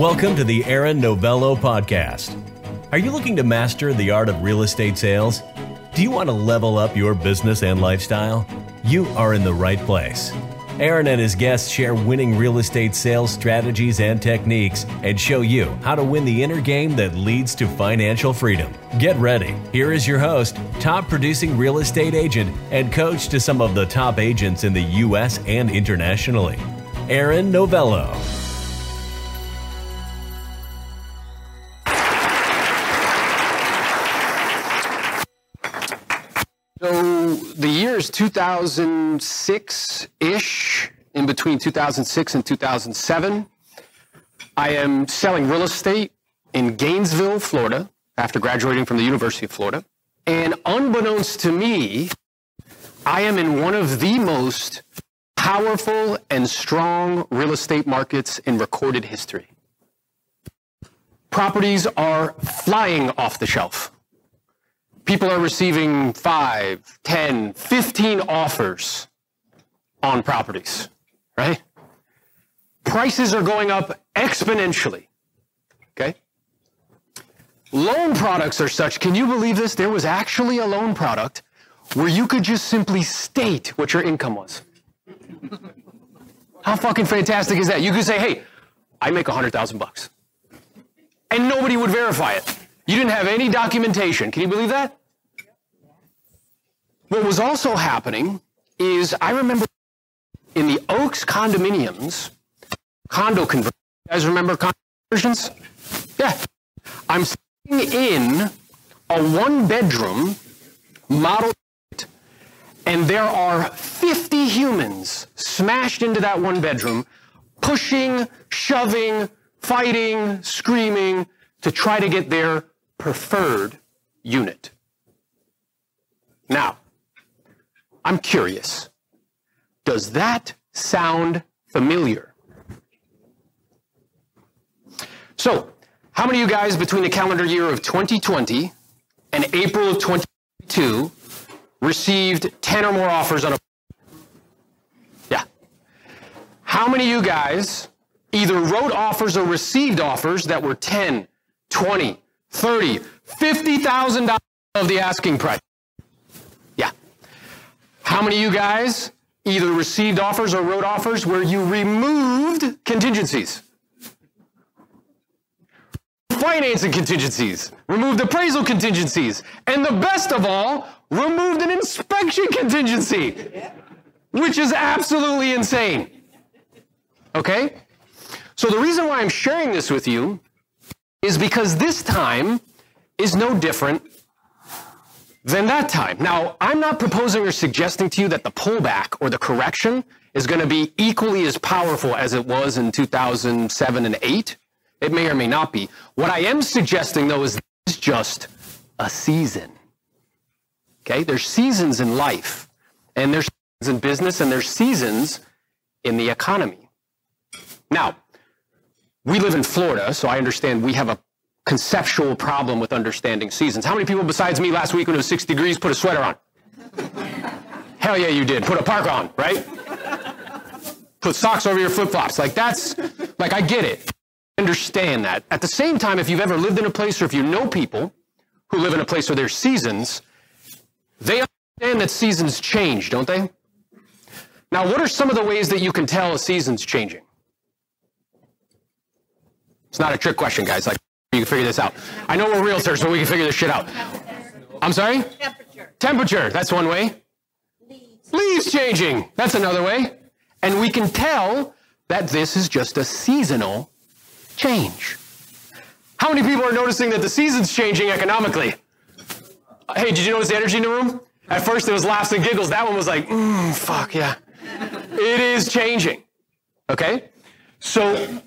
Welcome to the Aaron Novello podcast. Are you looking to master the art of real estate sales? Do you want to level up your business and lifestyle? You are in the right place. Aaron and his guests share winning real estate sales strategies and techniques and show you how to win the inner game that leads to financial freedom. Get ready. Here is your host, top producing real estate agent and coach to some of the top agents in the U.S. and internationally, Aaron Novello. 2006 ish, in between 2006 and 2007. I am selling real estate in Gainesville, Florida, after graduating from the University of Florida. And unbeknownst to me, I am in one of the most powerful and strong real estate markets in recorded history. Properties are flying off the shelf people are receiving 5, 10, 15 offers on properties, right? Prices are going up exponentially. Okay? Loan products are such, can you believe this? There was actually a loan product where you could just simply state what your income was. How fucking fantastic is that? You could say, hey, I make a hundred thousand bucks. And nobody would verify it. You didn't have any documentation. Can you believe that? What was also happening is I remember in the Oaks condominiums, condo conversions. You guys remember conversions? Yeah. I'm sitting in a one bedroom model and there are 50 humans smashed into that one bedroom, pushing, shoving, fighting, screaming to try to get their preferred unit. Now, I'm curious. Does that sound familiar? So, how many of you guys between the calendar year of 2020 and April of 2022 received 10 or more offers on a Yeah. How many of you guys either wrote offers or received offers that were 10, 20, 30, $50,000 of the asking price? Yeah. How many of you guys either received offers or wrote offers where you removed contingencies? Financing contingencies, removed appraisal contingencies, and the best of all, removed an inspection contingency, which is absolutely insane. Okay? So the reason why I'm sharing this with you is because this time is no different than that time. Now, I'm not proposing or suggesting to you that the pullback or the correction is going to be equally as powerful as it was in 2007 and 8. It may or may not be. What I am suggesting, though, is this is just a season. Okay? There's seasons in life, and there's seasons in business, and there's seasons in the economy. Now, we live in Florida, so I understand we have a conceptual problem with understanding seasons. How many people besides me last week when it was 60 degrees put a sweater on? Hell yeah, you did. Put a parka on, right? Put socks over your flip-flops. Like that's, like I get it. Understand that. At the same time, if you've ever lived in a place or if you know people who live in a place where there's seasons, they understand that seasons change, don't they? Now, what are some of the ways that you can tell a season's changing? It's not a trick question, guys. Like, you can figure this out. I know we're realtors, so we can figure this shit out. I'm sorry? Temperature. Temperature, that's one way. Leaves. Leaves changing, that's another way. And we can tell that this is just a seasonal change. How many people are noticing that the season's changing economically? Hey, did you notice the energy in the room? At first it was laughs and giggles. That one was like, mm, fuck yeah. It is changing. Okay? So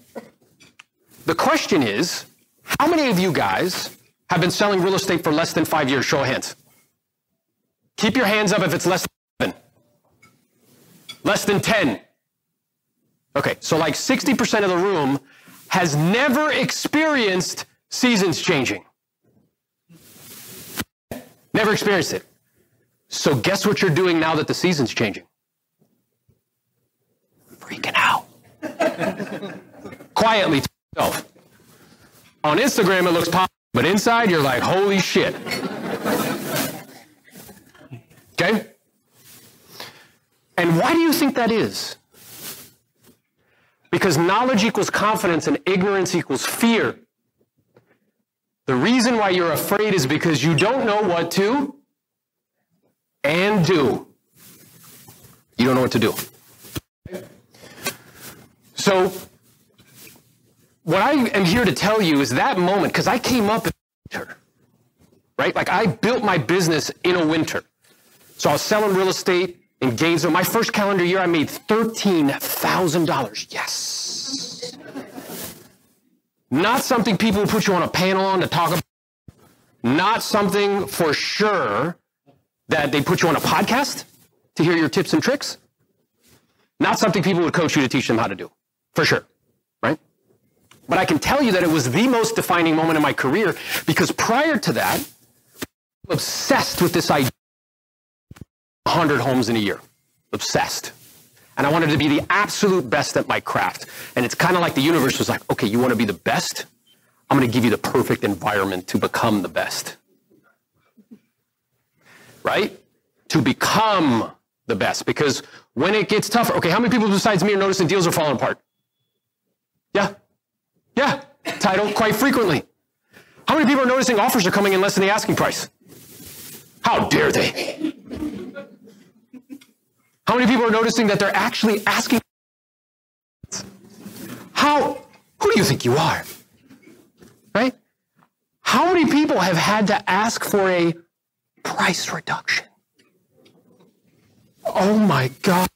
the question is, how many of you guys have been selling real estate for less than five years? Show of hands. Keep your hands up if it's less than seven. Less than 10. Okay, so like 60% of the room has never experienced seasons changing. Never experienced it. So guess what you're doing now that the season's changing? Freaking out. Quietly yourself. On Instagram, it looks pop, but inside, you're like, holy shit. Okay? And why do you think that is? Because knowledge equals confidence and ignorance equals fear. The reason why you're afraid is because you don't know what to and do. You don't know what to do. So, what I am here to tell you is that moment, because I came up in winter, right? Like I built my business in a winter. So I was selling real estate in Gainesville. My first calendar year, I made $13,000. Yes. Not something people put you on a panel on to talk about. Not something for sure that they put you on a podcast to hear your tips and tricks. Not something people would coach you to teach them how to do, for sure? But I can tell you that it was the most defining moment in my career because prior to that, I'm obsessed with this idea 100 homes in a year. Obsessed. And I wanted to be the absolute best at my craft. And it's kind of like the universe was like, okay, you want to be the best? I'm going to give you the perfect environment to become the best. Right? To become the best. Because when it gets tougher, okay, how many people besides me are noticing deals are falling apart? Yeah. Yeah. Title quite frequently. How many people are noticing offers are coming in less than the asking price? How dare they? How many people are noticing that they're actually asking? How? Who do you think you are? Right? How many people have had to ask for a price reduction? Oh my God.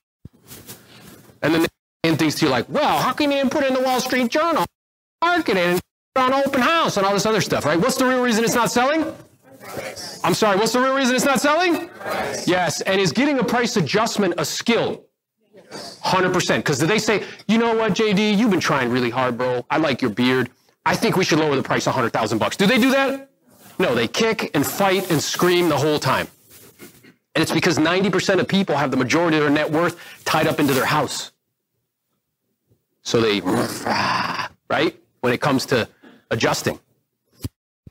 And then things to you like, well, how can you didn't put in the Wall Street Journal, market and on open house and all this other stuff, right? What's the real reason it's not selling? I'm sorry, what's the real reason it's not selling? Price. Yes, and is getting a price adjustment a skill? 100%. Because they say, you know what, JD, you've been trying really hard, bro. I like your beard. I think we should lower the price 100,000 bucks. Do they do that? No, they kick and fight and scream the whole time. And it's because 90% of people have the majority of their net worth tied up into their house. So they, right? When it comes to adjusting.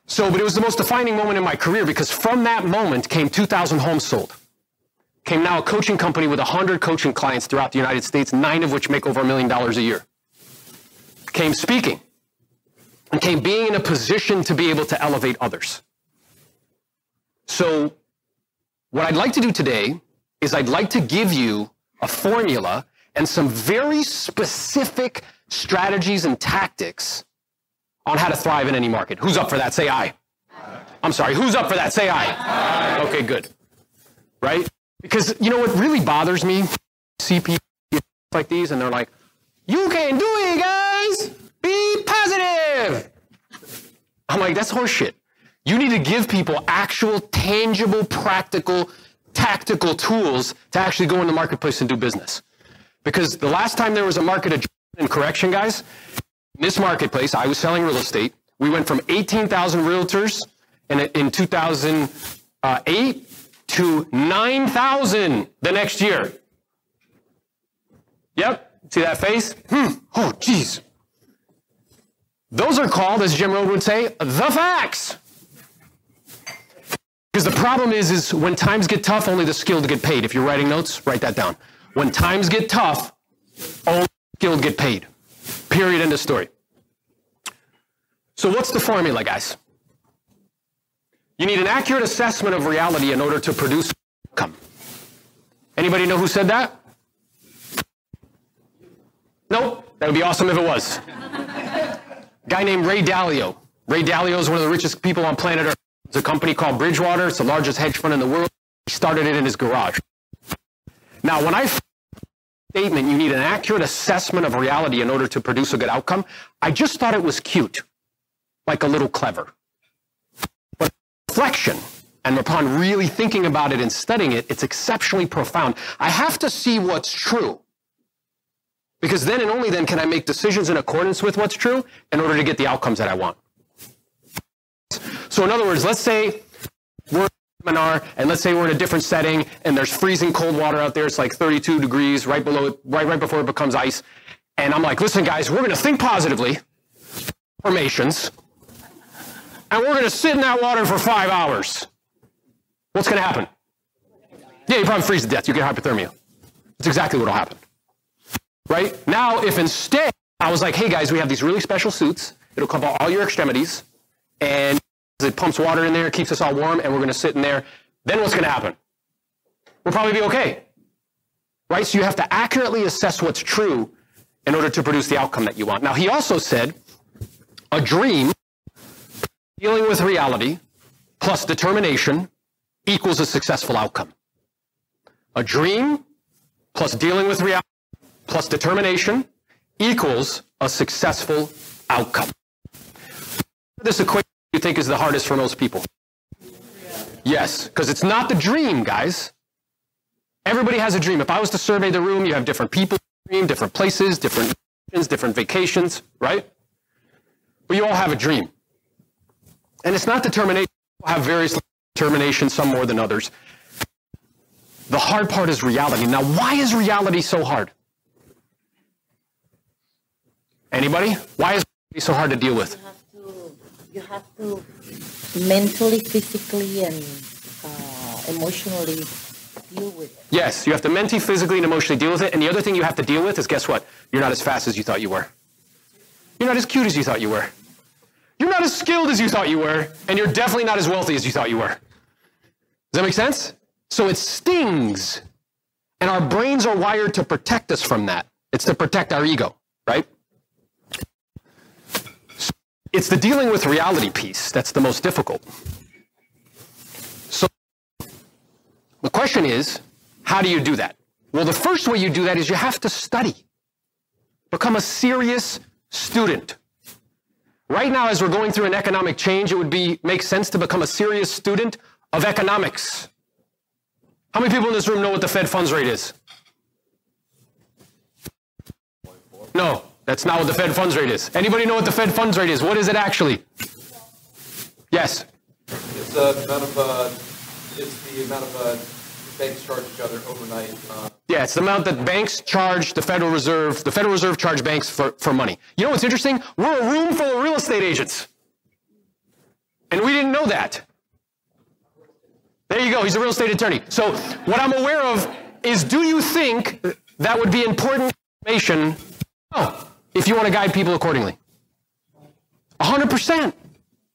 So, but it was the most defining moment in my career because from that moment came 2,000 homes sold. Came now a coaching company with 100 coaching clients throughout the United States, nine of which make over a million dollars a year. Came speaking and came being in a position to be able to elevate others. So, what I'd like to do today is I'd like to give you a formula and some very specific strategies and tactics on how to thrive in any market. Who's up for that? Say I. I'm sorry, who's up for that? Say I. Okay, good. Right? Because you know what really bothers me? See people like these and they're like, you can do it, guys. Be positive. I'm like, that's horseshit. You need to give people actual, tangible, practical, tactical tools to actually go in the marketplace and do business. Because the last time there was a market adjustment and correction, guys, in this marketplace, I was selling real estate. We went from 18,000 realtors in, in 2008 to 9,000 the next year. Yep. See that face? Hmm. Oh, geez. Those are called, as Jim Rohn would say, the facts. Because the problem is, is when times get tough, only the skilled get paid. If you're writing notes, write that down. When times get tough, only the skilled get paid. Period. End of story. So what's the formula, guys? You need an accurate assessment of reality in order to produce outcome. Anybody know who said that? Nope. That would be awesome if it was. Guy named Ray Dalio. Ray Dalio is one of the richest people on planet Earth. It's a company called Bridgewater. It's the largest hedge fund in the world. He started it in his garage. Now, when I statement, you need an accurate assessment of reality in order to produce a good outcome. I just thought it was cute, like a little clever. But reflection, and upon really thinking about it and studying it, it's exceptionally profound. I have to see what's true. Because then and only then can I make decisions in accordance with what's true in order to get the outcomes that I want. So in other words, let's say we're seminar, and let's say we're in a different setting, and there's freezing cold water out there. It's like 32 degrees right below, right right before it becomes ice. And I'm like, listen, guys, we're going to think positively. Formations. and we're going to sit in that water for five hours. What's going to happen? Yeah, you probably freeze to death. You get hypothermia. That's exactly what will happen. Right? Now, if instead I was like, hey guys, we have these really special suits. It'll cover all your extremities, and it pumps water in there, keeps us all warm, and we're going to sit in there. Then what's going to happen? We'll probably be okay. Right? So you have to accurately assess what's true in order to produce the outcome that you want. Now, he also said a dream, dealing with reality, plus determination equals a successful outcome. A dream plus dealing with reality plus determination equals a successful outcome. This equation you think is the hardest for most people? Yes, because it's not the dream, guys. Everybody has a dream. If I was to survey the room, you have different people different places, different different vacations, right? But you all have a dream. And it's not determination. People have various determinations, some more than others. The hard part is reality. Now, why is reality so hard? Anybody? Why is it so hard to deal with? You have to, mentally, physically, and uh, emotionally deal with it. Yes, you have to mentally, physically, and emotionally deal with it. And the other thing you have to deal with is guess what? You're not as fast as you thought you were. You're not as cute as you thought you were. You're not as skilled as you thought you were. And you're definitely not as wealthy as you thought you were. Does that make sense? So it stings. And our brains are wired to protect us from that. It's to protect our ego, right? It's the dealing with reality piece that's the most difficult. So the question is, how do you do that? Well, the first way you do that is you have to study. Become a serious student. Right now, as we're going through an economic change, it would be make sense to become a serious student of economics. How many people in this room know what the Fed funds rate is? No, that's not what the Fed funds rate is. Anybody know what the Fed funds rate is? What is it actually? Yes. It's the amount of uh, it's the amount of uh, banks charge each other overnight. Uh, yeah, it's the amount that banks charge the Federal Reserve. The Federal Reserve charge banks for, for money. You know what's interesting? We're a room full of real estate agents. And we didn't know that. There you go. He's a real estate attorney. So what I'm aware of is do you think that would be important information? Oh, if you want to guide people accordingly. 100%.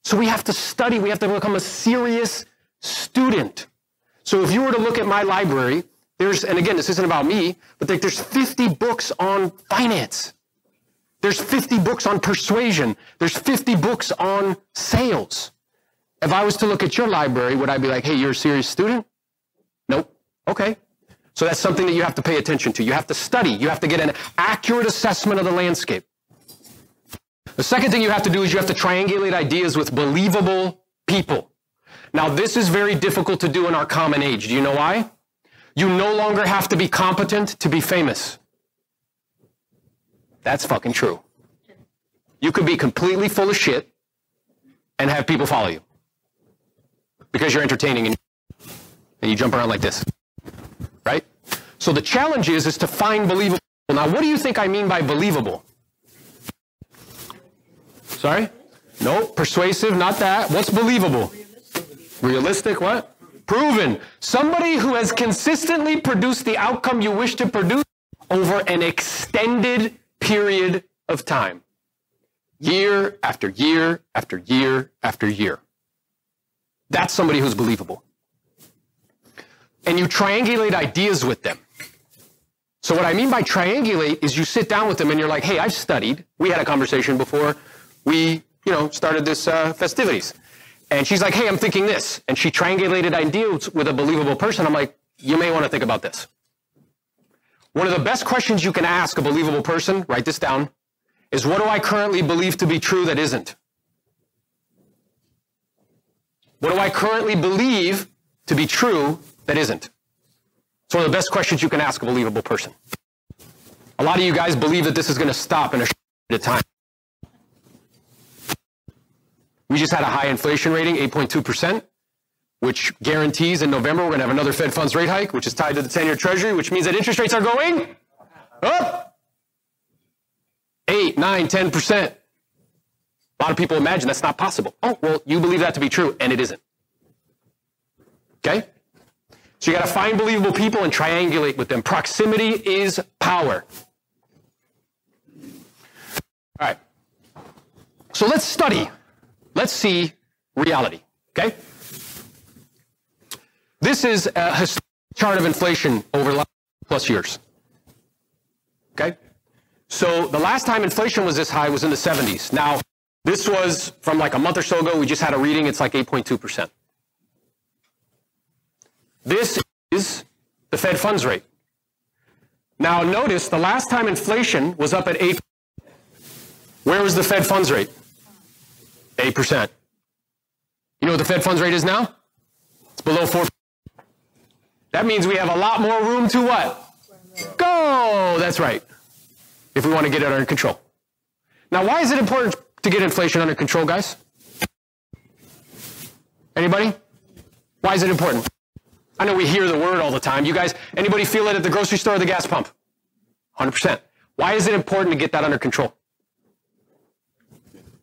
So we have to study. We have to become a serious student. So if you were to look at my library, there's, and again, this isn't about me, but there's 50 books on finance. There's 50 books on persuasion. There's 50 books on sales. If I was to look at your library, would I be like, hey, you're a serious student? Nope. Okay. So that's something that you have to pay attention to. You have to study. You have to get an accurate assessment of the landscape. The second thing you have to do is you have to triangulate ideas with believable people. Now, this is very difficult to do in our common age. Do you know why? You no longer have to be competent to be famous. That's fucking true. You could be completely full of shit and have people follow you because you're entertaining and, you jump around like this. Right? So the challenge is, is to find believable. Now, what do you think I mean by believable? Sorry? No, persuasive, not that. What's believable? Realistic, what? Proven. Somebody who has consistently produced the outcome you wish to produce over an extended period of time. Year after year after year after year. That's somebody who's believable. And you triangulate ideas with them. So what I mean by triangulate is you sit down with them and you're like, hey, I've studied. We had a conversation before we, you know, started this uh, festivities. And she's like, hey, I'm thinking this. And she triangulated ideas with a believable person. I'm like, you may want to think about this. One of the best questions you can ask a believable person, write this down, is what do I currently believe to be true that isn't? What do I currently believe to be true that isn't? It's one of the best questions you can ask a believable person. A lot of you guys believe that this is going to stop in a at time. We just had a high inflation rating, 8.2%, which guarantees in November we're going to have another Fed funds rate hike, which is tied to the 10 year treasury, which means that interest rates are going up 8, 9, 10%. A lot of people imagine that's not possible. Oh, well, you believe that to be true, and it isn't. Okay? So you got to find believable people and triangulate with them. Proximity is power. All right. So let's study. Let's see reality. Okay? This is a chart of inflation over the last plus years. Okay? So the last time inflation was this high was in the 70s. Now, this was from like a month or so ago. We just had a reading. It's like 8.2%. This is the Fed funds rate. Now, notice the last time inflation was up at 8 where was the Fed funds rate? 8%. You know what the Fed funds rate is now? It's below 4 That means we have a lot more room to what? Go! That's right. If we want to get it under control. Now, why is it important to get inflation under control, guys? Anybody? Why is it important? I know we hear the word all the time. You guys, anybody feel it at the grocery store or the gas pump? 100%. Why is it important to get that under control?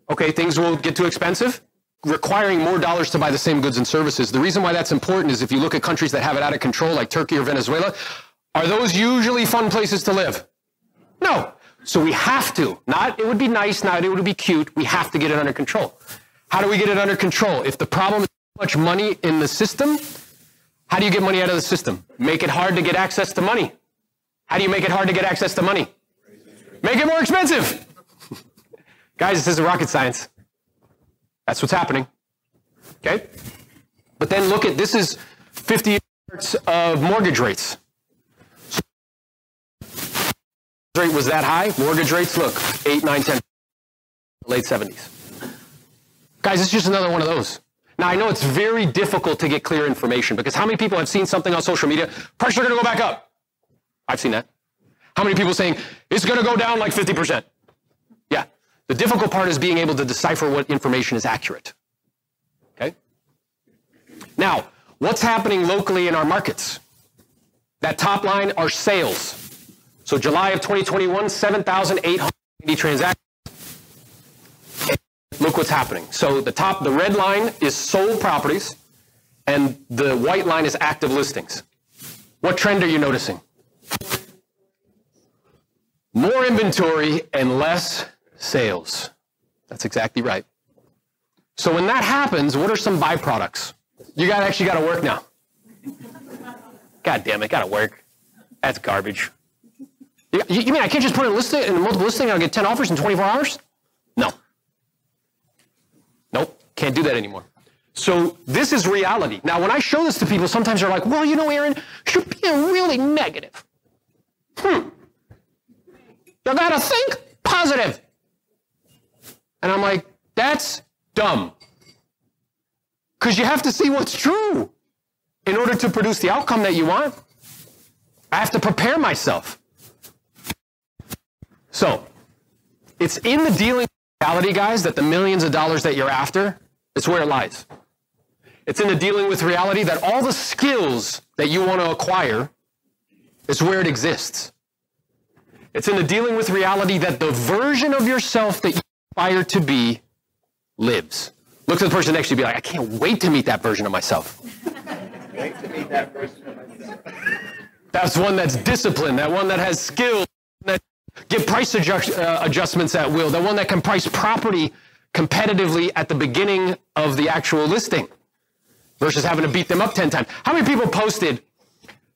Okay, things will get too expensive, requiring more dollars to buy the same goods and services. The reason why that's important is if you look at countries that have it out of control, like Turkey or Venezuela, are those usually fun places to live? No. So we have to. Not, it would be nice, not, it would be cute. We have to get it under control. How do we get it under control? If the problem is too much money in the system, how do you get money out of the system? Make it hard to get access to money. How do you make it hard to get access to money? Make it more expensive. Guys, this isn't rocket science. That's what's happening. Okay? But then look at this is 50 years of mortgage rates. Rate was that high. Mortgage rates, look, 8, 9, 10, late 70s. Guys, it's just another one of those. Now, I know it's very difficult to get clear information because how many people have seen something on social media? Prices are going to go back up. I've seen that. How many people saying it's going to go down like 50%? Yeah. The difficult part is being able to decipher what information is accurate. Okay? Now, what's happening locally in our markets? That top line are sales. So July of 2021, 7,880 transactions. Look what's happening. So the top, the red line is sold properties, and the white line is active listings. What trend are you noticing? More inventory and less sales. That's exactly right. So when that happens, what are some byproducts? You got actually got to work now. God damn it, got to work. That's garbage. You, you, mean I can't just put a listing in a multiple listing and I'll get 10 offers in 24 hours? No. Can't do that anymore. So this is reality. Now, when I show this to people, sometimes they're like, well, you know, Aaron, you're being really negative. Hmm. You gotta think positive. And I'm like, that's dumb. Because you have to see what's true in order to produce the outcome that you want. I have to prepare myself. So, it's in the dealing reality, guys, that the millions of dollars that you're after, it's where it lies. It's in the dealing with reality that all the skills that you want to acquire is where it exists. It's in the dealing with reality that the version of yourself that you aspire to be lives. Look at the person next to you and be like, I can't wait to meet that version of myself. wait to meet that version of myself. That's one that's disciplined, that one that has skills, that get price adjust, uh, adjustments at will, the one that can price property competitively at the beginning of the actual listing versus having to beat them up 10 times. How many people posted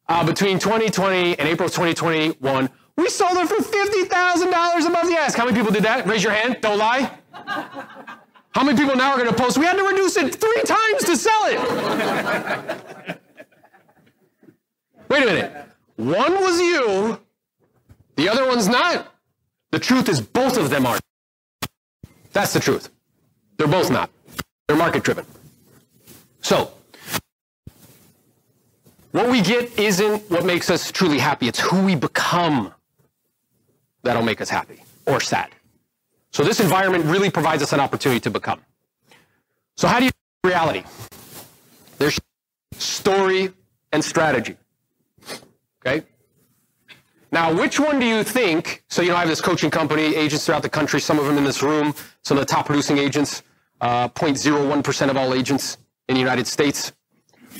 uh, between 2020 and April 2021? We sold it for $50,000 above the ask. How many people did that? Raise your hand. Don't lie. How many people now are going to post? We had to reduce it three times to sell it. Wait a minute. One was you, the other one's not. The truth is both of them are. That's the truth. They're both not. They're market driven. So, what we get isn't what makes us truly happy. It's who we become that'll make us happy or sad. So this environment really provides us an opportunity to become. So how do you reality? There's story and strategy. Okay? Now, which one do you think? So, you know, I have this coaching company, agents throughout the country, some of them in this room, some of the top producing agents, uh, 0.01% of all agents in the United States.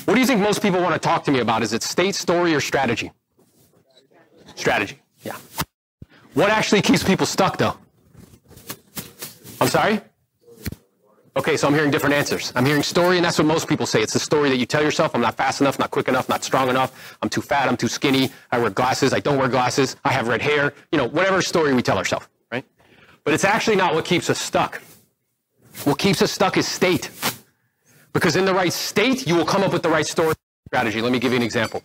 What do you think most people want to talk to me about? Is it state, story, or strategy? Strategy, yeah. What actually keeps people stuck, though? I'm sorry? Okay, so I'm hearing different answers. I'm hearing story, and that's what most people say. It's the story that you tell yourself. I'm not fast enough, not quick enough, not strong enough. I'm too fat. I'm too skinny. I wear glasses. I don't wear glasses. I have red hair. You know, whatever story we tell ourselves, right? But it's actually not what keeps us stuck. What keeps us stuck is state. Because in the right state, you will come up with the right story strategy. Let me give you an example.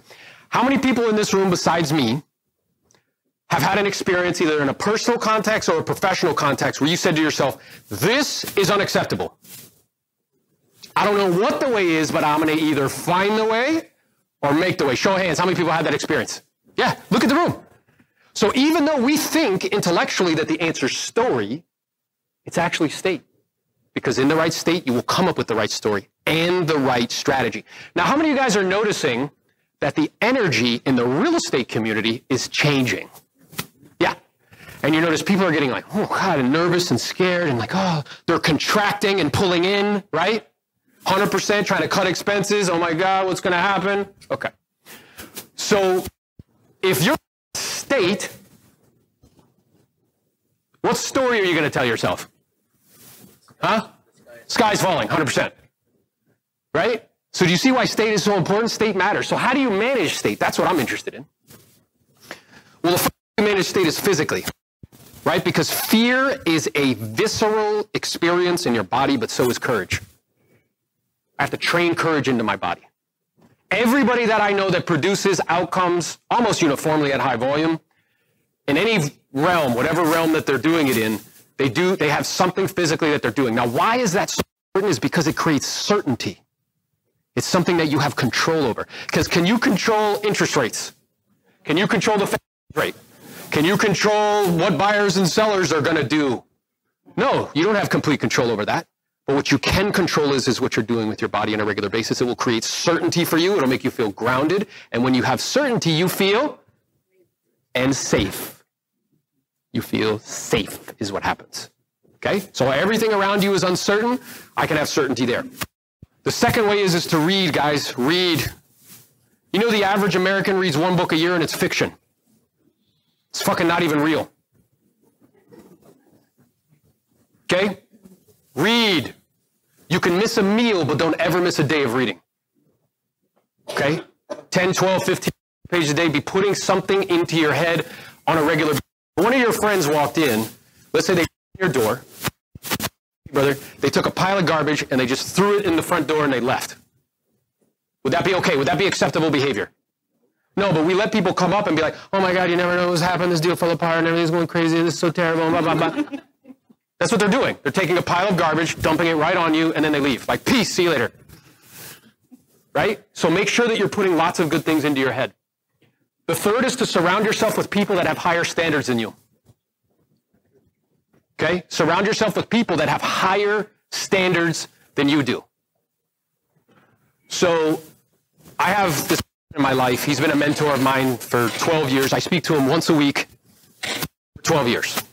How many people in this room besides me have had an experience either in a personal context or a professional context where you said to yourself, this is unacceptable. I don't know what the way is, but I'm going to either find the way or make the way. Show of hands. How many people had that experience? Yeah, look at the room. So even though we think intellectually that the answer is story, it's actually state. Because in the right state, you will come up with the right story and the right strategy. Now, how many of you guys are noticing that the energy in the real estate community is changing? And you notice people are getting like, oh God, and nervous and scared and like, oh, they're contracting and pulling in, right? 100% trying to cut expenses. Oh my God, what's going to happen? Okay. So if you're state, what story are you going to tell yourself? Huh? Sky's falling, 100%. Right? So do you see why state is so important? State matters. So how do you manage state? That's what I'm interested in. Well, the first way you manage state is physically, right? Because fear is a visceral experience in your body, but so is courage. I have to train courage into my body. Everybody that I know that produces outcomes almost uniformly at high volume, in any realm, whatever realm that they're doing it in, they do, they have something physically that they're doing. Now, why is that so important? Is because it creates certainty. It's something that you have control over. Because can you control interest rates? Can you control the rate? Can you control what buyers and sellers are going to do? No, you don't have complete control over that. But what you can control is, is what you're doing with your body on a regular basis. It will create certainty for you. It'll make you feel grounded. And when you have certainty, you feel and safe. You feel safe is what happens. Okay? So everything around you is uncertain. I can have certainty there. The second way is, is to read, guys. Read. You know the average American reads one book a year and it's fiction. It's fucking not even real. Okay? Read. You can miss a meal, but don't ever miss a day of reading. Okay? 10, 12, 15 pages a day. Be putting something into your head on a regular basis. One of your friends walked in. Let's say they your door. Brother, they took a pile of garbage and they just threw it in the front door and they left. Would that be okay? Would that be acceptable behavior? No, but we let people come up and be like, oh my God, you never know what's happened. This deal fell apart and everything's going crazy. This is so terrible. Blah, blah, blah. That's what they're doing. They're taking a pile of garbage, dumping it right on you, and then they leave. Like, peace, see you later. Right? So make sure that you're putting lots of good things into your head. The third is to surround yourself with people that have higher standards than you. Okay? Surround yourself with people that have higher standards than you do. So I have this in my life. He's been a mentor of mine for 12 years. I speak to him once a week, 12 years.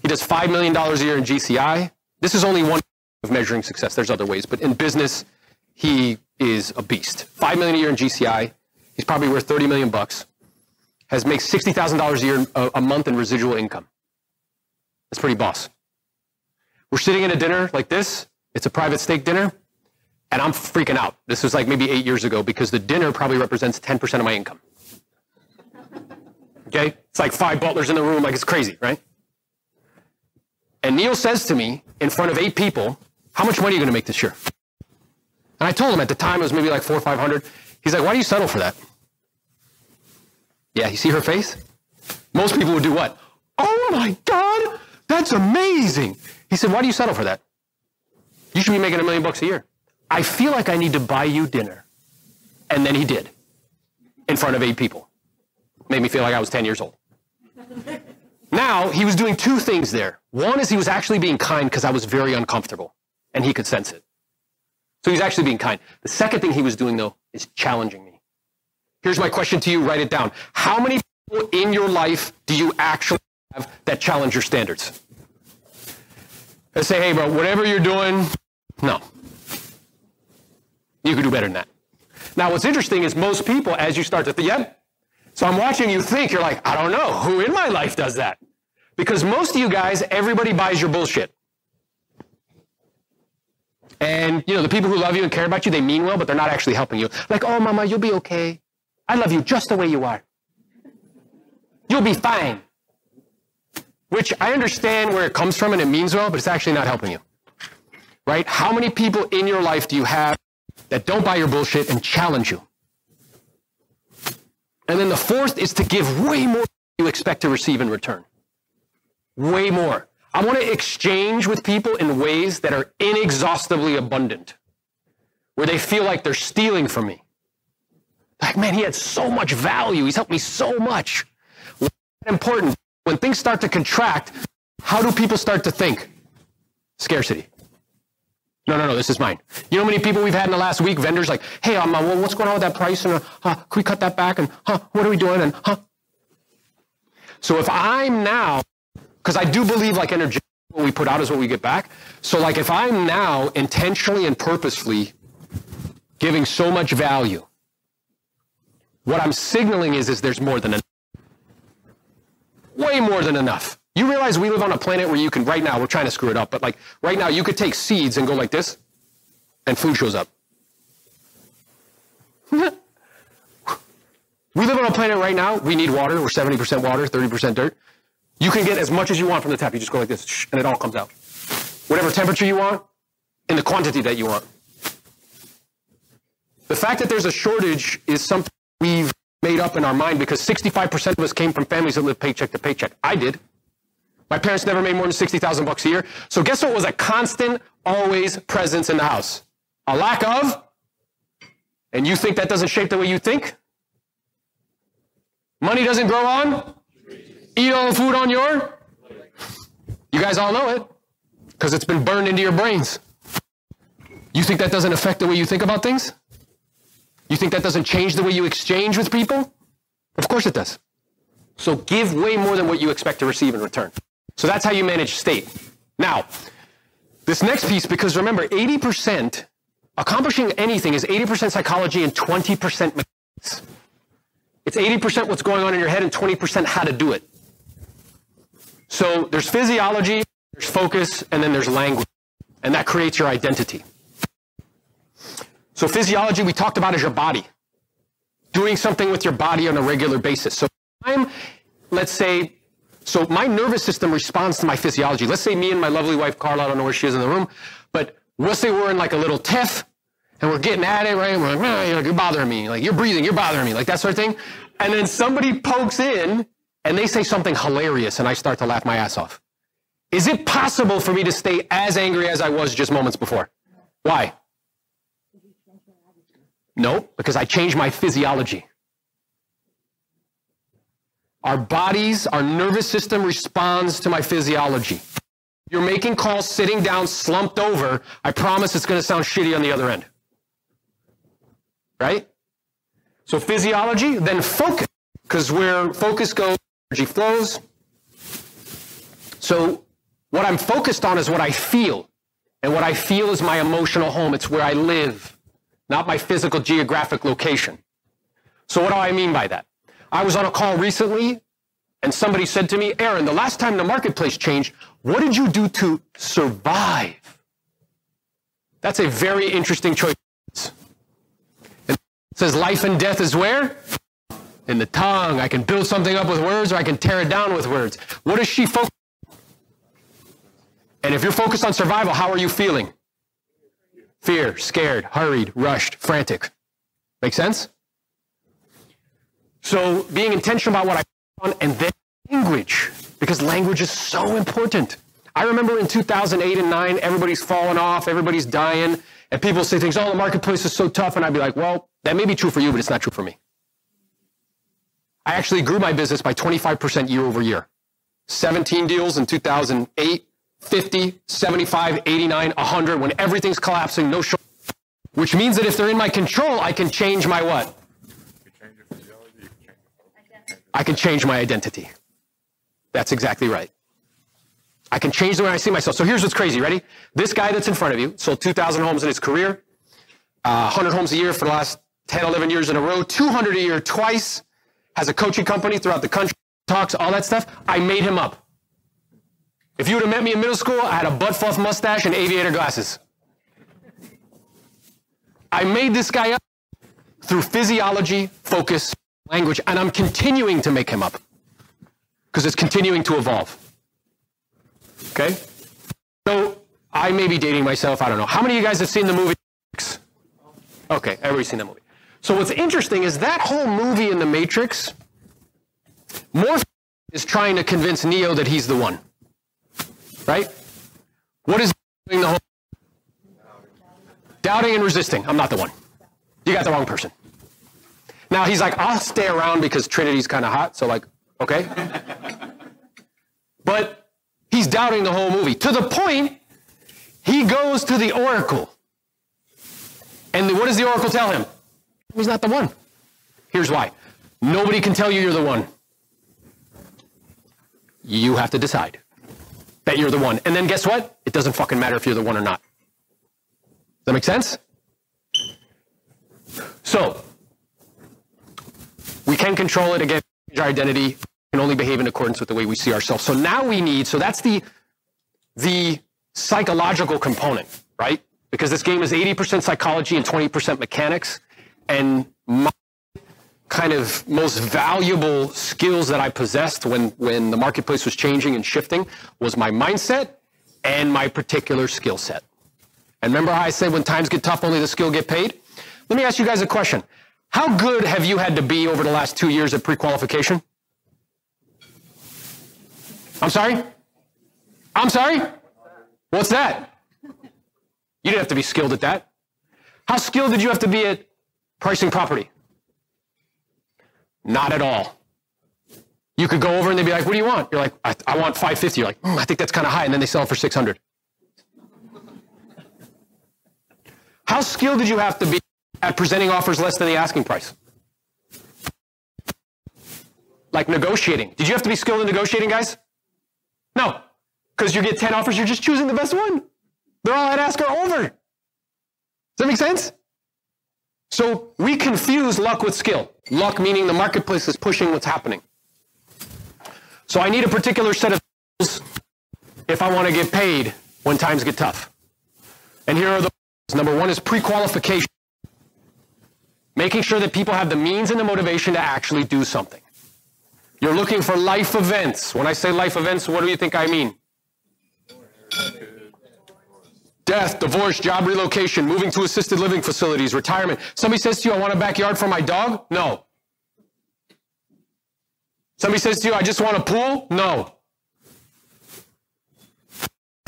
He does $5 million a year in GCI. This is only one of measuring success. There's other ways, but in business, he is a beast. 5 million a year in GCI. He's probably worth 30 million bucks. Has makes $60,000 a year a, a month in residual income. That's pretty boss. We're sitting at a dinner like this. It's a private steak dinner. And I'm freaking out. This was like maybe eight years ago because the dinner probably represents 10% of my income. Okay? It's like five butlers in the room, like it's crazy, right? And Neil says to me in front of eight people, How much money are you going to make this year? And I told him at the time it was maybe like four or five hundred. He's like, Why do you settle for that? Yeah, you see her face? Most people would do what? Oh my God, that's amazing. He said, Why do you settle for that? You should be making a million bucks a year. I feel like I need to buy you dinner. And then he did in front of eight people. Made me feel like I was 10 years old. Now, he was doing two things there. One is he was actually being kind because I was very uncomfortable and he could sense it. So he's actually being kind. The second thing he was doing, though, is challenging me. Here's my question to you write it down. How many people in your life do you actually have that challenge your standards? And say, hey, bro, whatever you're doing, no. You could do better than that. Now, what's interesting is most people, as you start to think, yeah, so I'm watching you think, you're like, I don't know, who in my life does that? Because most of you guys, everybody buys your bullshit. And, you know, the people who love you and care about you, they mean well, but they're not actually helping you. Like, oh, mama, you'll be okay. I love you just the way you are. You'll be fine. Which I understand where it comes from and it means well, but it's actually not helping you. Right? How many people in your life do you have that don't buy your bullshit and challenge you? And then the fourth is to give way more than you expect to receive in return. Way more. I want to exchange with people in ways that are inexhaustibly abundant, where they feel like they're stealing from me. Like, man, he had so much value. He's helped me so much. Important. When things start to contract, how do people start to think? Scarcity. No, no, no, this is mine. You know how many people we've had in the last week? Vendors like, hey, um, uh, well, what's going on with that price? And uh, huh, can we cut that back? And huh, what are we doing? And huh. So if I'm now, because I do believe like energy, what we put out is what we get back. So like if I'm now intentionally and purposefully giving so much value, what I'm signaling is, is there's more than enough. Way more than enough. You realize we live on a planet where you can, right now, we're trying to screw it up, but like right now, you could take seeds and go like this, and food shows up. we live on a planet right now, we need water, we're 70% water, 30% dirt. You can get as much as you want from the tap. You just go like this, and it all comes out. Whatever temperature you want, in the quantity that you want. The fact that there's a shortage is something we've made up in our mind because 65% of us came from families that lived paycheck to paycheck. I did. My parents never made more than 60,000 bucks a year. So guess what was a constant, always presence in the house? A lack of? And you think that doesn't shape the way you think? Money doesn't grow on? Eat all the food on your? You guys all know it because it's been burned into your brains. You think that doesn't affect the way you think about things? You think that doesn't change the way you exchange with people? Of course it does. So give way more than what you expect to receive in return. So that's how you manage state. Now, this next piece, because remember, 80%, accomplishing anything is 80% psychology and 20% mechanics. It's 80% what's going on in your head and 20% how to do it. So there's physiology, there's focus, and then there's language. And that creates your identity. So physiology, we talked about is your body. Doing something with your body on a regular basis. So I'm, let's say, so my nervous system responds to my physiology. Let's say me and my lovely wife, Carla, I don't know where she is in the room, but let's say we're in like a little tiff and we're getting at it, right? We're like, you're, like, you're bothering me. Like, you're breathing, you're bothering me, like that sort of thing. And then somebody pokes in and they say something hilarious and I start to laugh my ass off. Is it possible for me to stay as angry as I was just moments before? Why? No, because I changed my physiology. Our bodies, our nervous system responds to my physiology. You're making calls sitting down, slumped over. I promise it's going to sound shitty on the other end. Right? So physiology, then focus, because where focus goes, energy flows. So what I'm focused on is what I feel. And what I feel is my emotional home. It's where I live, not my physical geographic location. So what do I mean by that? I was on a call recently and somebody said to me, Aaron, the last time the marketplace changed, what did you do to survive? That's a very interesting choice. It says life and death is where? In the tongue. I can build something up with words or I can tear it down with words. What is she focused And if you're focused on survival, how are you feeling? Fear, scared, hurried, rushed, frantic. Make sense? So being intentional about what I on and then language, because language is so important. I remember in 2008 and 9, everybody's falling off, everybody's dying, and people say things, oh, the marketplace is so tough, and I'd be like, well, that may be true for you, but it's not true for me. I actually grew my business by 25% year over year. 17 deals in 2008, 50, 75, 89, 100, when everything's collapsing, no show. Which means that if they're in my control, I can change my what? I can change my identity. That's exactly right. I can change the way I see myself. So here's what's crazy. Ready? This guy that's in front of you sold 2,000 homes in his career, uh, 100 homes a year for the last 10, 11 years in a row, 200 a year twice, has a coaching company throughout the country, talks, all that stuff. I made him up. If you would have met me in middle school, I had a butt fluff mustache and aviator glasses. I made this guy up through physiology, focus, language, and I'm continuing to make him up because it's continuing to evolve. Okay? So I may be dating myself. I don't know. How many of you guys have seen the movie? Okay, everybody's seen that movie. So what's interesting is that whole movie in the Matrix, Morpheus is trying to convince Neo that he's the one. Right? What is doing the whole doubting and resisting? I'm not the one. You got the wrong person. Now he's like, I'll stay around because Trinity's kind of hot. So like, okay. but he's doubting the whole movie to the point he goes to the oracle. And what does the oracle tell him? He's not the one. Here's why. Nobody can tell you you're the one. You have to decide that you're the one. And then guess what? It doesn't fucking matter if you're the one or not. Does that make sense? So, we can control it again, our identity, can only behave in accordance with the way we see ourselves. So now we need, so that's the, the psychological component, right? Because this game is 80% psychology and 20% mechanics. And my kind of most valuable skills that I possessed when, when the marketplace was changing and shifting was my mindset and my particular skill set. And remember how I said when times get tough, only the skill get paid? Let me ask you guys a question. How good have you had to be over the last two years at pre-qualification? I'm sorry? I'm sorry? What's that? You didn't have to be skilled at that. How skilled did you have to be at pricing property? Not at all. You could go over and they'd be like, what do you want? You're like, I, I want 550. You're like, mm, I think that's kind of high. And then they sell it for 600. How skilled did you have to be at presenting offers less than the asking price? Like negotiating. Did you have to be skilled in negotiating, guys? No. Because you get 10 offers, you're just choosing the best one. They're all at ask or over. Does that make sense? So we confuse luck with skill. Luck meaning the marketplace is pushing what's happening. So I need a particular set of skills if I want to get paid when times get tough. And here are the number one is pre-qualification. Making sure that people have the means and the motivation to actually do something. You're looking for life events. When I say life events, what do you think I mean? Death, divorce, job relocation, moving to assisted living facilities, retirement. Somebody says to you, I want a backyard for my dog? No. Somebody says to you, I just want a pool? No.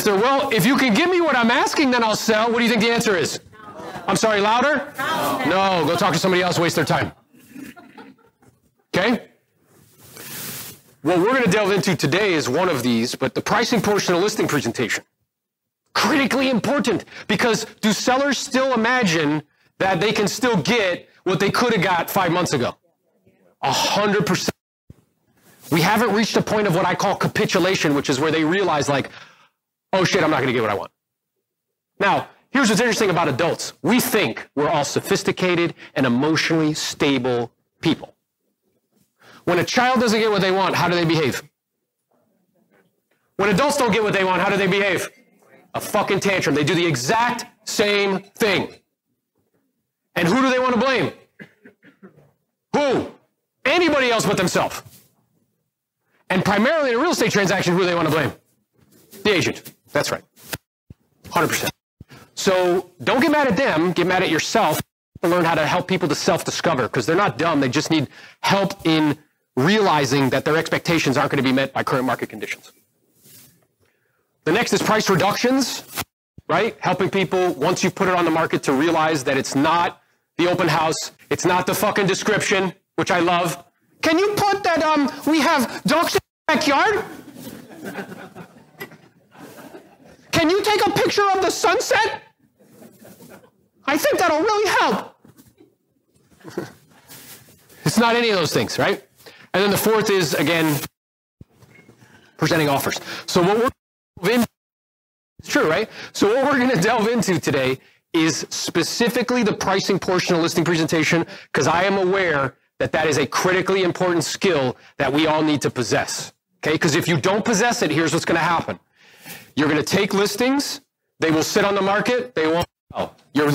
So, well, if you can give me what I'm asking, then I'll sell. What do you think the answer is? I'm sorry, louder? No. Go talk to somebody else, waste their time. Okay? What we're going to delve into today is one of these, but the pricing portion of listing presentation. Critically important because do sellers still imagine that they can still get what they could have got five months ago? A hundred percent. We haven't reached a point of what I call capitulation, which is where they realize like, oh shit, I'm not going to get what I want. Now, here's what's interesting about adults. We think we're all sophisticated and emotionally stable people. When a child doesn't get what they want, how do they behave? When adults don't get what they want, how do they behave? A fucking tantrum. They do the exact same thing. And who do they want to blame? Who? Anybody else but themselves. And primarily in a real estate transaction, who do they want to blame? The agent. That's right. 100%. So don't get mad at them, get mad at yourself to learn how to help people to self-discover because they're not dumb. They just need help in realizing that their expectations aren't going to be met by current market conditions. The next is price reductions, right? Helping people, once you put it on the market, to realize that it's not the open house, it's not the fucking description, which I love. Can you put that um we have dogs in the backyard? Can you take a picture of the sunset? I think that'll really help. it's not any of those things, right? And then the fourth is, again, presenting offers. So what we're in, it's true, right? So what we're going to delve into today is specifically the pricing portion of listing presentation because I am aware that that is a critically important skill that we all need to possess. Okay? Because if you don't possess it, here's what's going to happen. You're going to take listings, they will sit on the market, they won't sell. Your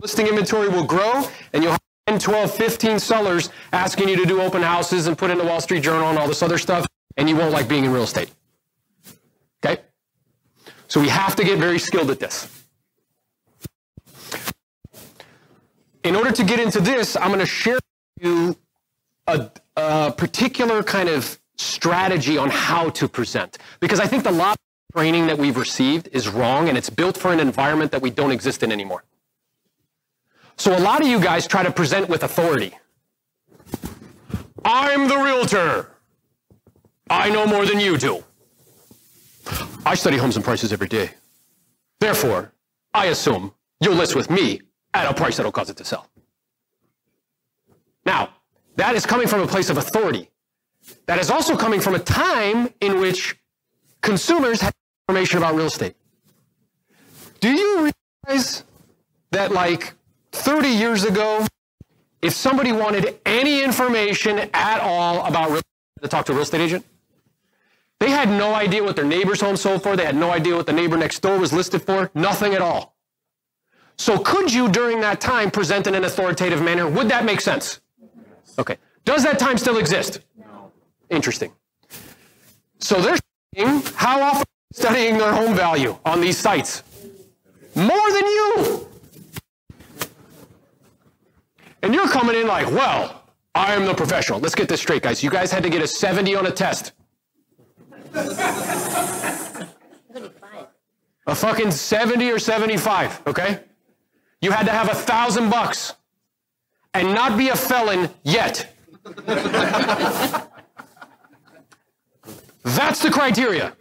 listing inventory will grow, and you'll have 10, 12, 15 sellers asking you to do open houses and put in the Wall Street Journal and all this other stuff, and you won't like being in real estate. Okay? So we have to get very skilled at this. In order to get into this, I'm going to share with you a, a particular kind of strategy on how to present. Because I think the lot training that we've received is wrong and it's built for an environment that we don't exist in anymore. So a lot of you guys try to present with authority. I'm the realtor. I know more than you do. I study homes and prices every day. Therefore, I assume you'll list with me at a price that'll cause it to sell. Now, that is coming from a place of authority. That is also coming from a time in which consumers information about real estate. Do you realize that like 30 years ago, if somebody wanted any information at all about real estate, to talk to a real estate agent, they had no idea what their neighbor's home sold for. They had no idea what the neighbor next door was listed for. Nothing at all. So could you, during that time, present in an authoritative manner? Would that make sense? Okay. Does that time still exist? No. Interesting. So they're studying, how often studying their home value on these sites? More than you. And you're coming in like, well, I am the professional. Let's get this straight, guys. You guys had to get a 70 on a test. a fucking 70 or 75, okay? You had to have a thousand bucks and not be a felon yet. That's the criteria.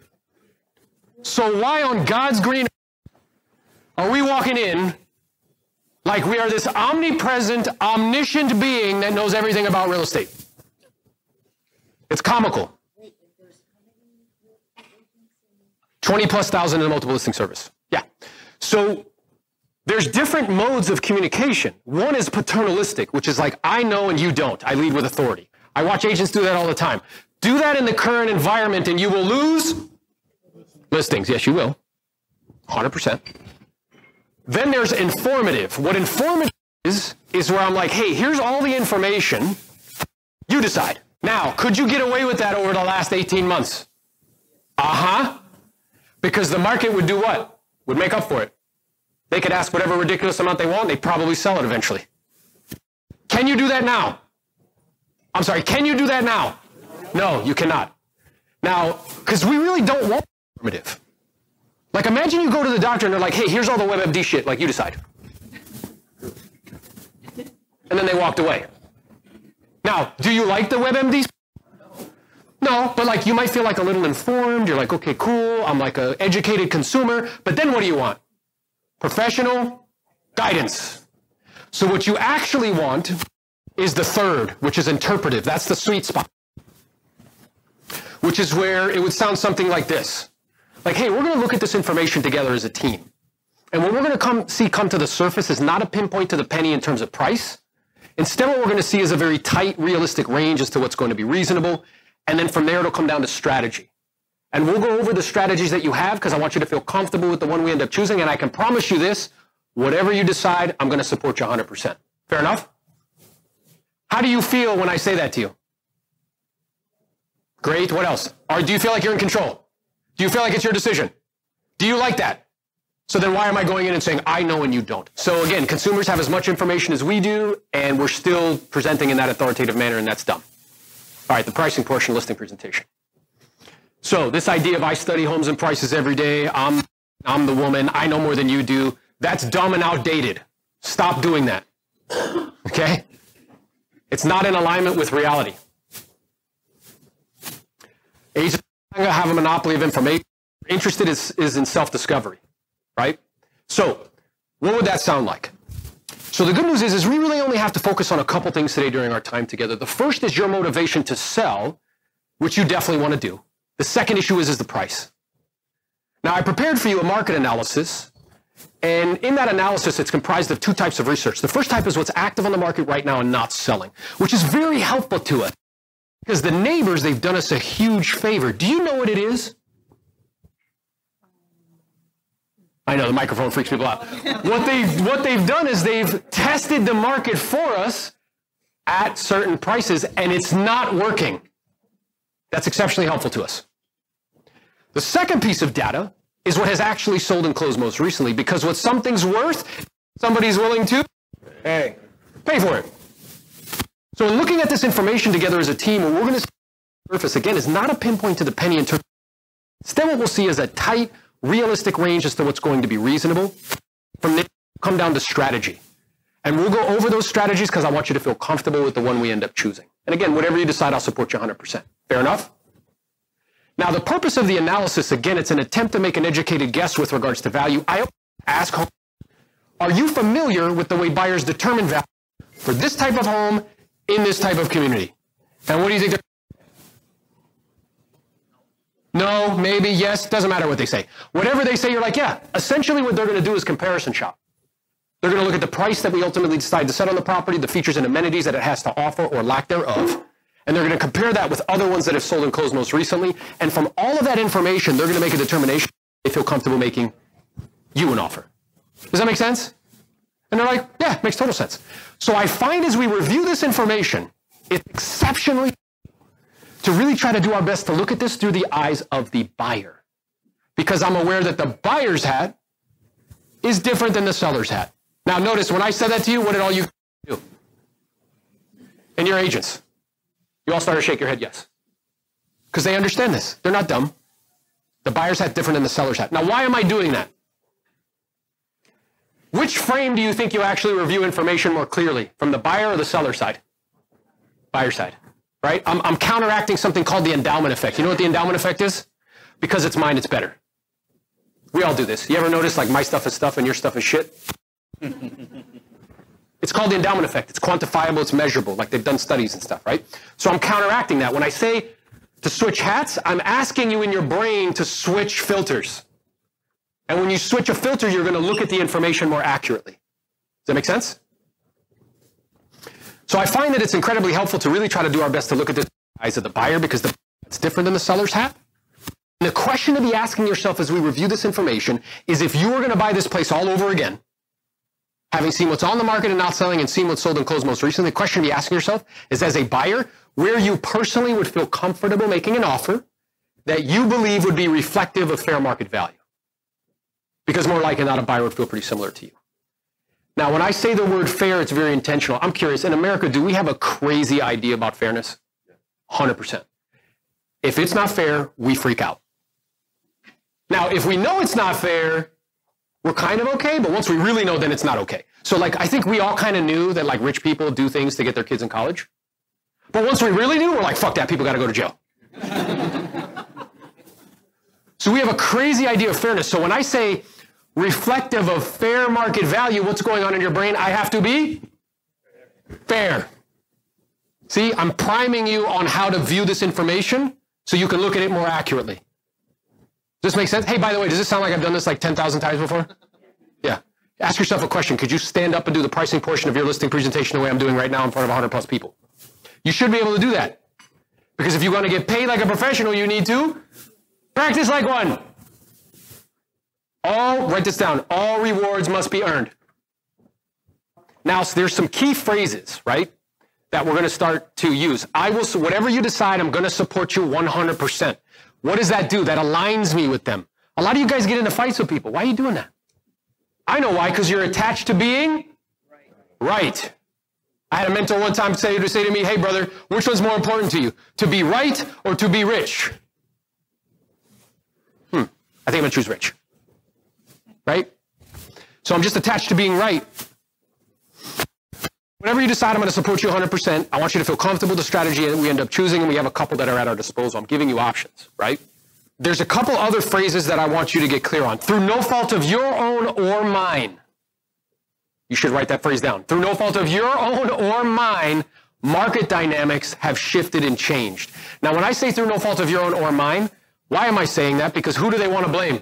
So why on God's green are we walking in like we are this omnipresent, omniscient being that knows everything about real estate? It's comical. 20 plus thousand in the multiple listing service. Yeah. So there's different modes of communication. One is paternalistic, which is like, I know and you don't. I lead with authority. I watch agents do that all the time. Do that in the current environment and you will lose listings. Yes, you will. 100%. Then there's informative. What informative is, is where I'm like, hey, here's all the information. You decide. Now, could you get away with that over the last 18 months? Uh huh. Because the market would do what? Would make up for it. They could ask whatever ridiculous amount they want, they'd probably sell it eventually. Can you do that now? I'm sorry, can you do that now? No, you cannot. Now, because we really don't want informative. Like, imagine you go to the doctor and they're like, hey, here's all the WebMD shit, like, you decide. And then they walked away. Now, do you like the WebMD? No, but like you might feel like a little informed. You're like, okay, cool. I'm like an educated consumer. But then what do you want? professional guidance. So what you actually want is the third, which is interpretive. That's the sweet spot. Which is where it would sound something like this. Like, hey, we're going to look at this information together as a team. And what we're going to come see come to the surface is not a pinpoint to the penny in terms of price. Instead, what we're going to see is a very tight, realistic range as to what's going to be reasonable. And then from there, it'll come down to strategy. And we'll go over the strategies that you have because I want you to feel comfortable with the one we end up choosing. And I can promise you this, whatever you decide, I'm going to support you 100%. Fair enough? How do you feel when I say that to you? Great. What else? Or do you feel like you're in control? Do you feel like it's your decision? Do you like that? So then why am I going in and saying, I know and you don't? So again, consumers have as much information as we do, and we're still presenting in that authoritative manner, and that's dumb. All right, the pricing portion listing presentation. So this idea of I study homes and prices every day, I'm, I'm the woman, I know more than you do, that's dumb and outdated. Stop doing that. Okay? It's not in alignment with reality. Have a monopoly of information. Interested is, is in self-discovery, right? So, what would that sound like? So the good news is, is we really only have to focus on a couple things today during our time together. The first is your motivation to sell, which you definitely want to do. The second issue is, is the price. Now I prepared for you a market analysis and in that analysis, it's comprised of two types of research. The first type is what's active on the market right now and not selling, which is very helpful to us. Because the neighbors, they've done us a huge favor. Do you know what it is? I know the microphone freaks people out. what they've, what they've done is they've tested the market for us at certain prices, and it's not working. That's exceptionally helpful to us. The second piece of data is what has actually sold and closed most recently because what something's worth, somebody's willing to Hey, pay for it. So in looking at this information together as a team, what we're going to see surface again is not a pinpoint to the penny in terms. Instead, what we'll see is a tight, realistic range as to what's going to be reasonable. From there, come down to strategy. And we'll go over those strategies because I want you to feel comfortable with the one we end up choosing. And again, whatever you decide, I'll support you 100%. Fair enough? Now, the purpose of the analysis, again, it's an attempt to make an educated guess with regards to value. I ask, are you familiar with the way buyers determine value for this type of home in this type of community? And what do you think? No, maybe, yes, doesn't matter what they say. Whatever they say, you're like, yeah. Essentially, what they're going to do is comparison shop. They're going to look at the price that we ultimately decide to set on the property, the features and amenities that it has to offer or lack thereof, and they're going to compare that with other ones that have sold and closed most recently. And from all of that information, they're going to make a determination they feel comfortable making you an offer. Does that make sense? And they're like, yeah, makes total sense. So I find as we review this information, it's exceptionally to really try to do our best to look at this through the eyes of the buyer. Because I'm aware that the buyer's hat is different than the seller's hat. Now notice when I said that to you, what did all you do? And your agents. You all started to shake your head yes. Because they understand this. They're not dumb. The buyer's hat different than the seller's hat. Now, why am I doing that? Which frame do you think you actually review information more clearly? From the buyer or the seller side? Buyer side, right? I'm, I'm counteracting something called the endowment effect. You know what the endowment effect is? Because it's mine, it's better. We all do this. You ever notice like my stuff is stuff and your stuff is shit? It's called the endowment effect. It's quantifiable, it's measurable, like they've done studies and stuff, right? So I'm counteracting that. When I say to switch hats, I'm asking you in your brain to switch filters. And when you switch a filter, you're going to look at the information more accurately. Does that make sense? So I find that it's incredibly helpful to really try to do our best to look at the eyes of the buyer because the, it's different than the seller's hat. And the question to be asking yourself as we review this information is if you were going to buy this place all over again, having seen what's on the market and not selling and seen what's sold and closed most recently, the question to be asking yourself is as a buyer, where you personally would feel comfortable making an offer that you believe would be reflective of fair market value. Because more likely not, a buyer would feel pretty similar to you. Now, when I say the word fair, it's very intentional. I'm curious, in America, do we have a crazy idea about fairness? 100%. If it's not fair, we freak out. Now, if we know it's not fair, we're kind of okay, but once we really know, then it's not okay. So like, I think we all kind of knew that like rich people do things to get their kids in college. But once we really knew, we're like, fuck that, people gotta go to jail. so we have a crazy idea of fairness. So when I say reflective of fair market value, what's going on in your brain? I have to be fair. See, I'm priming you on how to view this information so you can look at it more accurately. Does this make sense? Hey, by the way, does this sound like I've done this like 10,000 times before? Yeah. Ask yourself a question. Could you stand up and do the pricing portion of your listing presentation the way I'm doing right now in front of 100 plus people? You should be able to do that. Because if you want to get paid like a professional, you need to practice like one. All, write this down, all rewards must be earned. Now, so there's some key phrases, right, that we're going to start to use. I will, whatever you decide, I'm going to support you 100%. What does that do? That aligns me with them. A lot of you guys get into fights with people. Why are you doing that? I know why, because you're attached to being right. I had a mentor one time say to say to me, "Hey, brother, which one's more important to you, to be right or to be rich?" Hmm. I think I'm gonna choose rich. Right. So I'm just attached to being right. Whenever you decide I'm going to support you 100%, I want you to feel comfortable with the strategy that we end up choosing, and we have a couple that are at our disposal. I'm giving you options, right? There's a couple other phrases that I want you to get clear on. Through no fault of your own or mine, You should write that phrase down. Through no fault of your own or mine, market dynamics have shifted and changed. Now, when I say through no fault of your own or mine, why am I saying that? Because who do they want to blame?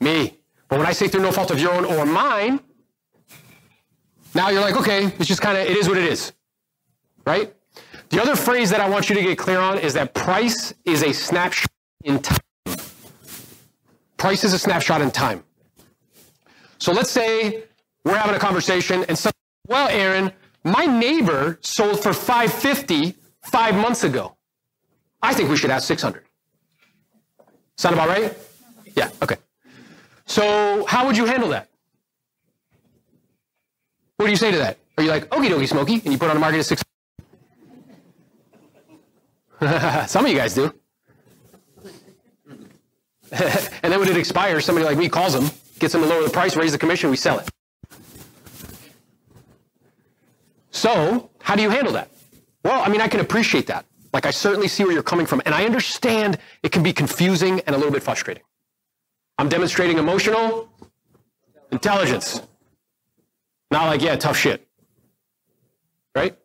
Me. But when I say through no fault of your own or mine, now you're like, okay, it's just kind of, it is what it is. Right? The other phrase that I want you to get clear on is that price is a snapshot in time. Price is a snapshot in time. So let's say we're having a conversation and some, well, Aaron, my neighbor sold for 550 five months ago. I think we should ask 600. Sound about right? Yeah, okay. So how would you handle that? What do you say to that? Are you like, okie dokie smoky, and you put on the market at six? Some of you guys do. and then when it expires, somebody like me calls them, gets them to lower the price, raise the commission, we sell it. So, how do you handle that? Well, I mean, I can appreciate that. Like, I certainly see where you're coming from, and I understand it can be confusing and a little bit frustrating. I'm demonstrating emotional intelligence. Not like, yeah, tough shit. Right?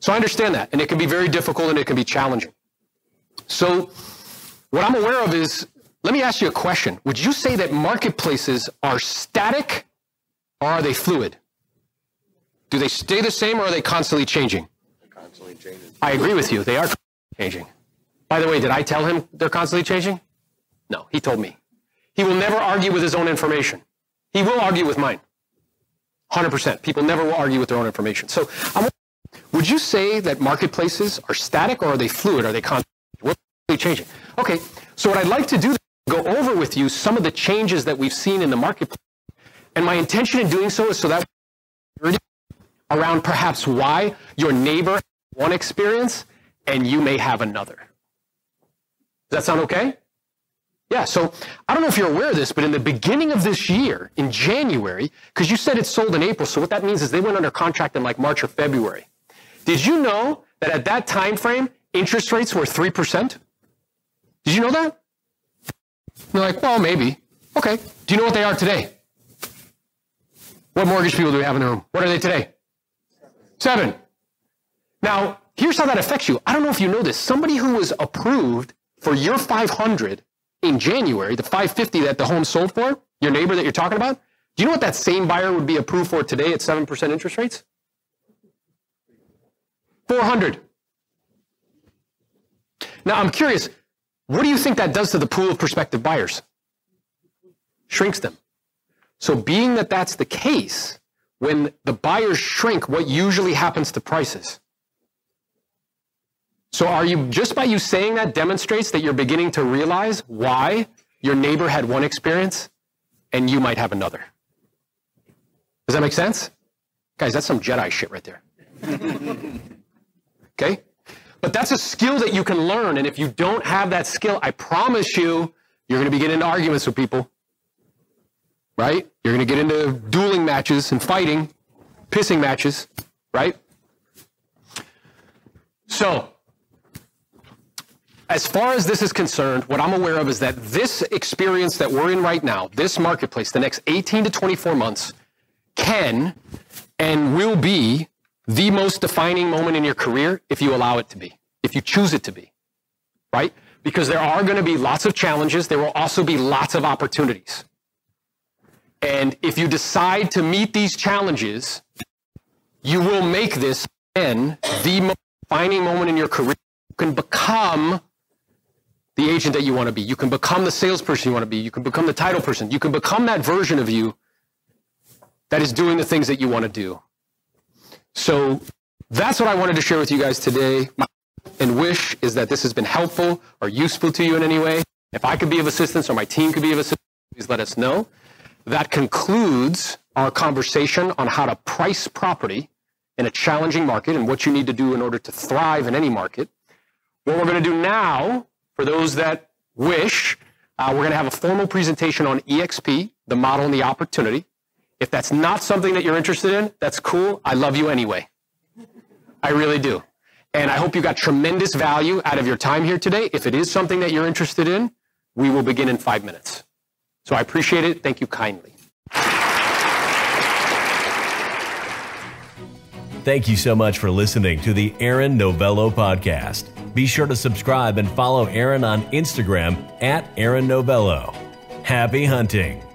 So I understand that, and it can be very difficult and it can be challenging. So, what I'm aware of is let me ask you a question. Would you say that marketplaces are static or are they fluid? Do they stay the same or are they constantly changing? Constantly changing. I agree with you. They are changing. By the way, did I tell him they're constantly changing? No, he told me. He will never argue with his own information. He will argue with mine. 100%. People never will argue with their own information. So, I'm, would you say that marketplaces are static or are they fluid? Are they constantly changing? Okay, so what I'd like to do is go over with you some of the changes that we've seen in the marketplace. And my intention in doing so is so that around perhaps why your neighbor one experience and you may have another. Does that sound okay? Yeah, so I don't know if you're aware of this, but in the beginning of this year, in January, because you said it sold in April, so what that means is they went under contract in like March or February. Did you know that at that time frame, interest rates were 3%? Did you know that? You're like, well, maybe. Okay. Do you know what they are today? What mortgage people do we have in the room? What are they today? Seven. Now, here's how that affects you. I don't know if you know this. Somebody who was approved for your 500 in January, the 550 that the home sold for, your neighbor that you're talking about, do you know what that same buyer would be approved for today at 7% interest rates? 400. Now, I'm curious, what do you think that does to the pool of prospective buyers? Shrinks them. So, being that that's the case, when the buyers shrink, what usually happens to prices? So, are you just by you saying that demonstrates that you're beginning to realize why your neighbor had one experience and you might have another? Does that make sense? Guys, that's some Jedi shit right there. okay? But that's a skill that you can learn. And if you don't have that skill, I promise you, you're going to be getting into arguments with people. Right? You're going to get into dueling matches and fighting, pissing matches. Right? So, as far as this is concerned, what I'm aware of is that this experience that we're in right now, this marketplace, the next 18 to 24 months, can and will be the most defining moment in your career if you allow it to be, if you choose it to be, right? Because there are going to be lots of challenges. There will also be lots of opportunities. And if you decide to meet these challenges, you will make this then the most defining moment in your career. You can become the agent that you want to be. You can become the salesperson you want to be. You can become the title person. You can become that version of you that is doing the things that you want to do. So that's what I wanted to share with you guys today. My and wish is that this has been helpful or useful to you in any way. If I could be of assistance or my team could be of assistance, please let us know. That concludes our conversation on how to price property in a challenging market and what you need to do in order to thrive in any market. What we're going to do now, for those that wish, uh, we're going to have a formal presentation on EXP, the model and the opportunity. If that's not something that you're interested in, that's cool. I love you anyway. I really do. And I hope you got tremendous value out of your time here today. If it is something that you're interested in, we will begin in five minutes. So I appreciate it. Thank you kindly. Thank you so much for listening to the Aaron Novello podcast. Be sure to subscribe and follow Aaron on Instagram at Aaron Novello. Happy hunting.